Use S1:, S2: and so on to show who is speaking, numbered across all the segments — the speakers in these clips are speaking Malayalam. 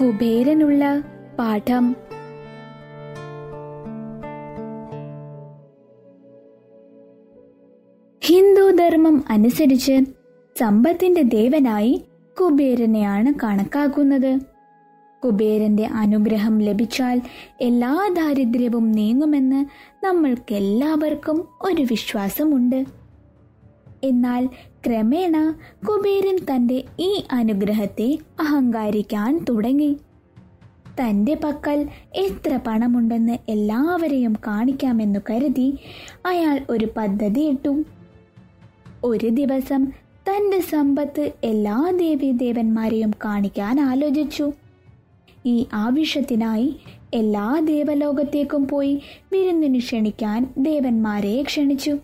S1: കുബേരനുള്ള പാഠം. ഹിന്ദു ധർമ്മം അനുസരിച്ച് സമ്പത്തിന്റെ ദേവനായി കുബേരനെയാണ് കണക്കാക്കുന്നത്. കുബേരന്റെ അനുഗ്രഹം ലഭിച്ചാൽ എല്ലാ ദാരിദ്ര്യവും നീങ്ങുമെന്ന് നമ്മൾക്കെല്ലാവർക്കും ഒരു വിശ്വാസമുണ്ട്. എന്നാൽ ക്രമേണ കുബേരൻ തന്റെ ഈ അനുഗ്രഹത്തെ അഹങ്കാരിക്കാൻ തുടങ്ങി. തന്റെ പക്കൽ എത്ര പണമുണ്ടെന്ന് എല്ലാവരെയും കാണിക്കാമെന്നു കരുതി അയാൾ ഒരു പദ്ധതി ഇട്ടു. ഒരു ദിവസം തന്റെ സമ്പത്ത് എല്ലാ ദേവീദേവന്മാരെയും കാണിക്കാൻ ആലോചിച്ചു. ഈ ആവശ്യത്തിനായി എല്ലാ ദേവലോകത്തേക്കും പോയി വിരുന്നിന് ക്ഷണിക്കാൻ ദേവന്മാരെ ക്ഷണിച്ചു.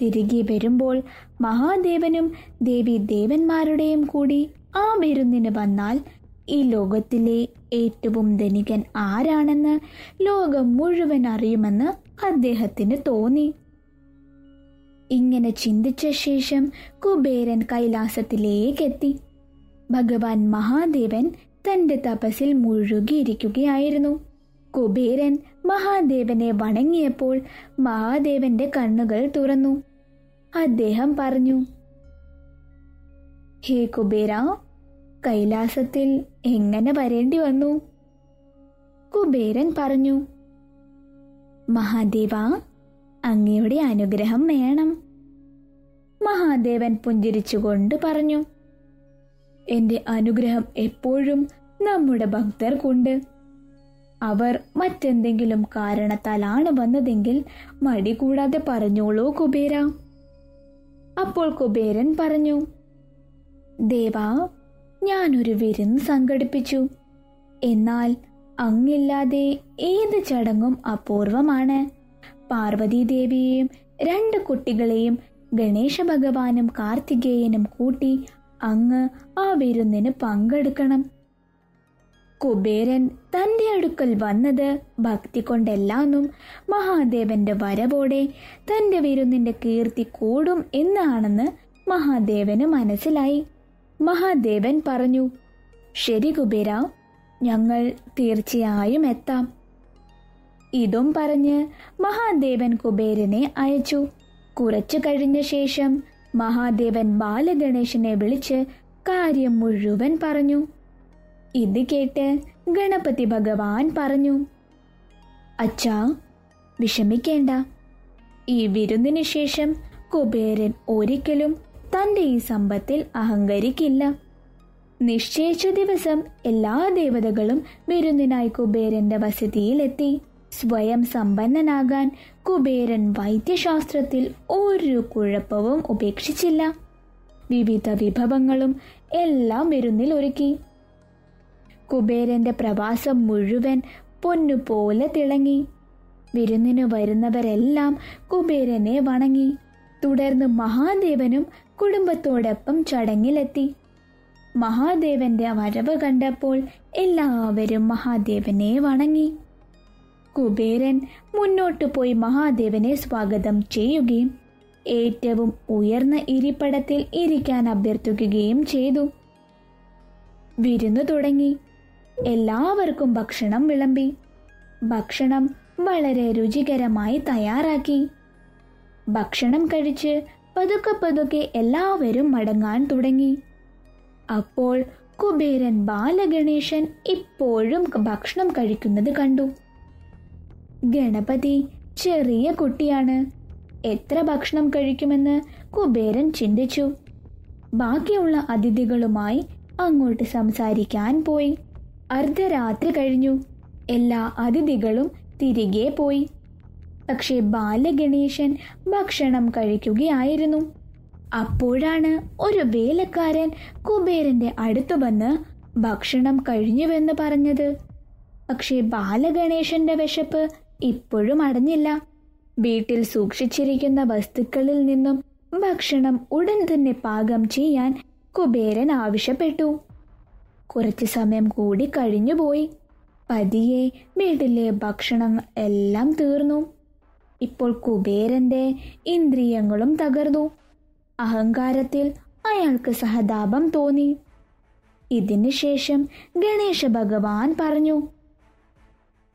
S1: തിരികെ വരുമ്പോൾ മഹാദേവനും ദേവി ദേവന്മാരുടെയും കൂടി ആ വിരുന്നിന് വന്നാൽ ഈ ലോകത്തിലെ ഏറ്റവും ധനികൻ ആരാണെന്ന് ലോകം മുഴുവൻ അറിയുമെന്ന് അദ്ദേഹത്തിന് തോന്നി. ഇങ്ങനെ ചിന്തിച്ച ശേഷം കുബേരൻ കൈലാസത്തിലേക്കെത്തി. ഭഗവാൻ മഹാദേവൻ തന്റെ തപസ്സിൽ മുഴുകിയിരിക്കുകയായിരുന്നു. കുബേരൻ മഹാദേവനെ വണങ്ങിയപ്പോൾ മഹാദേവന്റെ കണ്ണുകൾ തുറന്നു. അദ്ദേഹം പറഞ്ഞു ഹേ കുബേര കൈലാസത്തിൽ എങ്ങനെ വരേണ്ടി വന്നു? കുബേരൻ പറഞ്ഞു മഹാദേവ അങ്ങയുടെ അനുഗ്രഹം വേണം. മഹാദേവൻ പുഞ്ചിരിച്ചുകൊണ്ട് പറഞ്ഞു എന്റെ അനുഗ്രഹം എപ്പോഴും നമ്മുടെ ഭക്തർക്കുണ്ട്. അവർ മറ്റെന്തെങ്കിലും കാരണത്താലാണ് വന്നതെങ്കിൽ മടി കൂടാതെ പറഞ്ഞോളൂ കുബേര. അപ്പോൾ കുബേരൻ പറഞ്ഞു ദേവാ ഞാനൊരു വിരുന്ന് സംഘടിപ്പിച്ചു. എന്നാൽ അങ്ങില്ലാതെ ഏത് ചടങ്ങും അപൂർവമാണ്. പാർവതീദേവിയെയും രണ്ട് കുട്ടികളെയും ഗണേശ ഭഗവാനും കാർത്തികേയനും കൂട്ടി അങ്ങ് ആ വിരുന്നിന് പങ്കെടുക്കണം. കുബേരൻ തന്റെ അടുക്കൽ വന്നത് ഭക്തി കൊണ്ടല്ലാന്നും മഹാദേവന്റെ വരവോടെ തന്റെ വിരുന്നിന്റെ കീർത്തി കൂടും എന്നാണെന്ന് മഹാദേവന് മനസ്സിലായി. മഹാദേവൻ പറഞ്ഞു ശരി കുബേര ഞങ്ങൾ തീർച്ചയായും എത്താം. ഇതും പറഞ്ഞ് മഹാദേവൻ കുബേരനെ അയച്ചു. കുറച്ചു കഴിഞ്ഞ ശേഷം മഹാദേവൻ ബാലഗണേശനെ വിളിച്ച് കാര്യം മുഴുവൻ പറഞ്ഞു. ഇത് കേട്ട് ഗണപതി ഭഗവാൻ പറഞ്ഞു അച്ഛാ വിഷമിക്കേണ്ട. ഈ വിരുന്നിനു ശേഷം കുബേരൻ ഒരിക്കലും തന്റെ ഈ സമ്പത്തിൽ അഹങ്കരിക്കില്ല. നിശ്ചയിച്ച ദിവസം എല്ലാ ദേവതകളും വിരുന്നിനായി കുബേരന്റെ വസതിയിലെത്തി. സ്വയം സമ്പന്നനാകാൻ കുബേരൻ വൈദ്യശാസ്ത്രത്തിൽ ഒരു കുഴപ്പവും ഉപേക്ഷിച്ചില്ല. വിവിധ വിഭവങ്ങളും എല്ലാം വിരുന്നിൽ ഒരുക്കി. കുബേരന്റെ പ്രവാസം മുഴുവൻ പൊന്നുപോലെ തിളങ്ങി. വിരുന്നിന് വരുന്നവരെല്ലാം കുബേരനെ വണങ്ങി. തുടർന്ന് മഹാദേവനും കുടുംബത്തോടൊപ്പം ചടങ്ങിലെത്തി. മഹാദേവന്റെ വരവ് കണ്ടപ്പോൾ എല്ലാവരും മഹാദേവനെ വണങ്ങി. കുബേരൻ മുന്നോട്ടു പോയി മഹാദേവനെ സ്വാഗതം ചെയ്യുകയും ഏറ്റവും ഉയർന്ന ഇരിപ്പടത്തിൽ ഇരിക്കാൻ അഭ്യർത്ഥിക്കുകയും ചെയ്തു. വിരുന്നു തുടങ്ങി. എല്ലാവർക്കും ഭക്ഷണം വിളമ്പി. ഭക്ഷണം വളരെ രുചികരമായി തയ്യാറാക്കി. ഭക്ഷണം കഴിച്ച് പതുക്കെ പതുക്കെ എല്ലാവരും മടങ്ങാൻ തുടങ്ങി. അപ്പോൾ കുബേരൻ ബാലഗണേശൻ ഇപ്പോഴും ഭക്ഷണം കഴിക്കുന്നത് കണ്ടു. ഗണപതി ചെറിയ കുട്ടിയാണ്. എത്ര ഭക്ഷണം കഴിക്കുമെന്ന് കുബേരൻ ചിന്തിച്ചു. ബാക്കിയുള്ള അതിഥികളുമായി അങ്ങോട്ട് സംസാരിക്കാൻ പോയി. അർദ്ധരാത്രി കഴിഞ്ഞു. എല്ലാ അതിഥികളും തിരികെ പോയി. പക്ഷേ ബാലഗണേശൻ ഭക്ഷണം കഴിക്കുകയായിരുന്നു. അപ്പോഴാണ് ഒരു വേലക്കാരൻ കുബേരന്റെ അടുത്തു വന്ന് ഭക്ഷണം കഴിഞ്ഞുവെന്ന് പറഞ്ഞത്. പക്ഷേ ബാലഗണേശന്റെ വിശപ്പ് ഇപ്പോഴും അടഞ്ഞില്ല. വീട്ടിൽ സൂക്ഷിച്ചിരിക്കുന്ന വസ്തുക്കളിൽ നിന്നും ഭക്ഷണം ഉടൻ തന്നെ പാകം ചെയ്യാൻ കുബേരൻ ആവശ്യപ്പെട്ടു. കുറച്ചു സമയം കൂടി കഴിഞ്ഞുപോയി പതിയെ വീട്ടിലെ ഭക്ഷണം എല്ലാം തീർന്നു. ഇപ്പോൾ കുബേരന്റെ ഇന്ദ്രിയങ്ങളും തകർന്നു. അഹങ്കാരത്തിൽ അയാൾക്ക് സഹതാപം തോന്നി. ഇതിനു ശേഷം ഗണേശ ഭഗവാൻ പറഞ്ഞു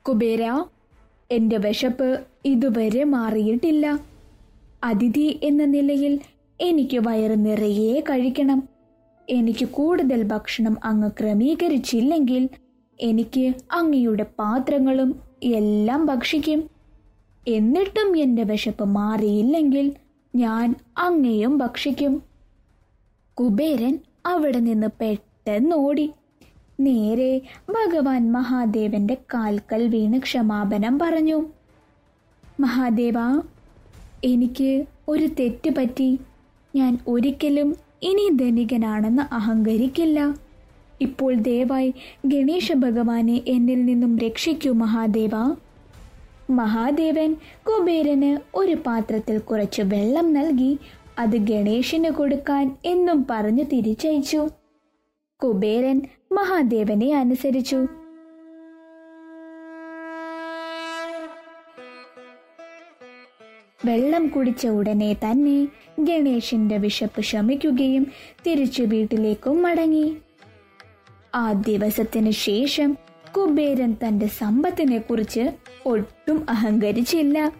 S1: കുബേര എന്റെ വിശപ്പ് ഇതുവരെ മാറിയിട്ടില്ല. അതിഥി എന്ന നിലയിൽ എനിക്ക് വയറ് നിറയെ കഴിക്കണം. എനിക്ക് കൂടുതൽ ഭക്ഷണം അങ്ങ് ക്രമീകരിച്ചില്ലെങ്കിൽ എനിക്ക് അങ്ങയുടെ പാത്രങ്ങളും എല്ലാം ഭക്ഷിക്കും. എന്നിട്ടും എന്റെ വിശപ്പ് മാറിയില്ലെങ്കിൽ ഞാൻ അങ്ങയും ഭക്ഷിക്കും. കുബേരൻ അവിടെ നിന്ന് പെട്ടെന്ന് ഓടി. നേരെ ഭഗവാൻ മഹാദേവന്റെ കാൽക്കൽ വീണ് ക്ഷമാപനം പറഞ്ഞു. മഹാദേവ എനിക്ക് ഒരു തെറ്റ് പറ്റി. ഞാൻ ഒരിക്കലും ഇനി ധനികനാണെന്ന് അഹങ്കരിക്കില്ല. ഇപ്പോൾ ദയവായി ഗണേശ ഭഗവാനെ എന്നിൽ നിന്നും രക്ഷിക്കൂ മഹാദേവ. മഹാദേവൻ കുബേരന് ഒരു പാത്രത്തിൽ കുറച്ച് വെള്ളം നൽകി അത് ഗണേശന് കൊടുക്കാൻ എന്നും പറഞ്ഞു തിരിച്ചയച്ചു. കുബേരൻ മഹാദേവനെ അനുസരിച്ചു. വെള്ളം കുടിച്ച ഉടനെ തന്നെ ഗണേശന്റെ വിശപ്പ് ശമിക്കുകയും തിരിച്ചു വീട്ടിലേക്കും മടങ്ങി. ആ ദിവസത്തിന് ശേഷം കുബേരൻ തന്റെ സമ്പത്തിനെ കുറിച്ച് ഒട്ടും അഹങ്കരിച്ചില്ല.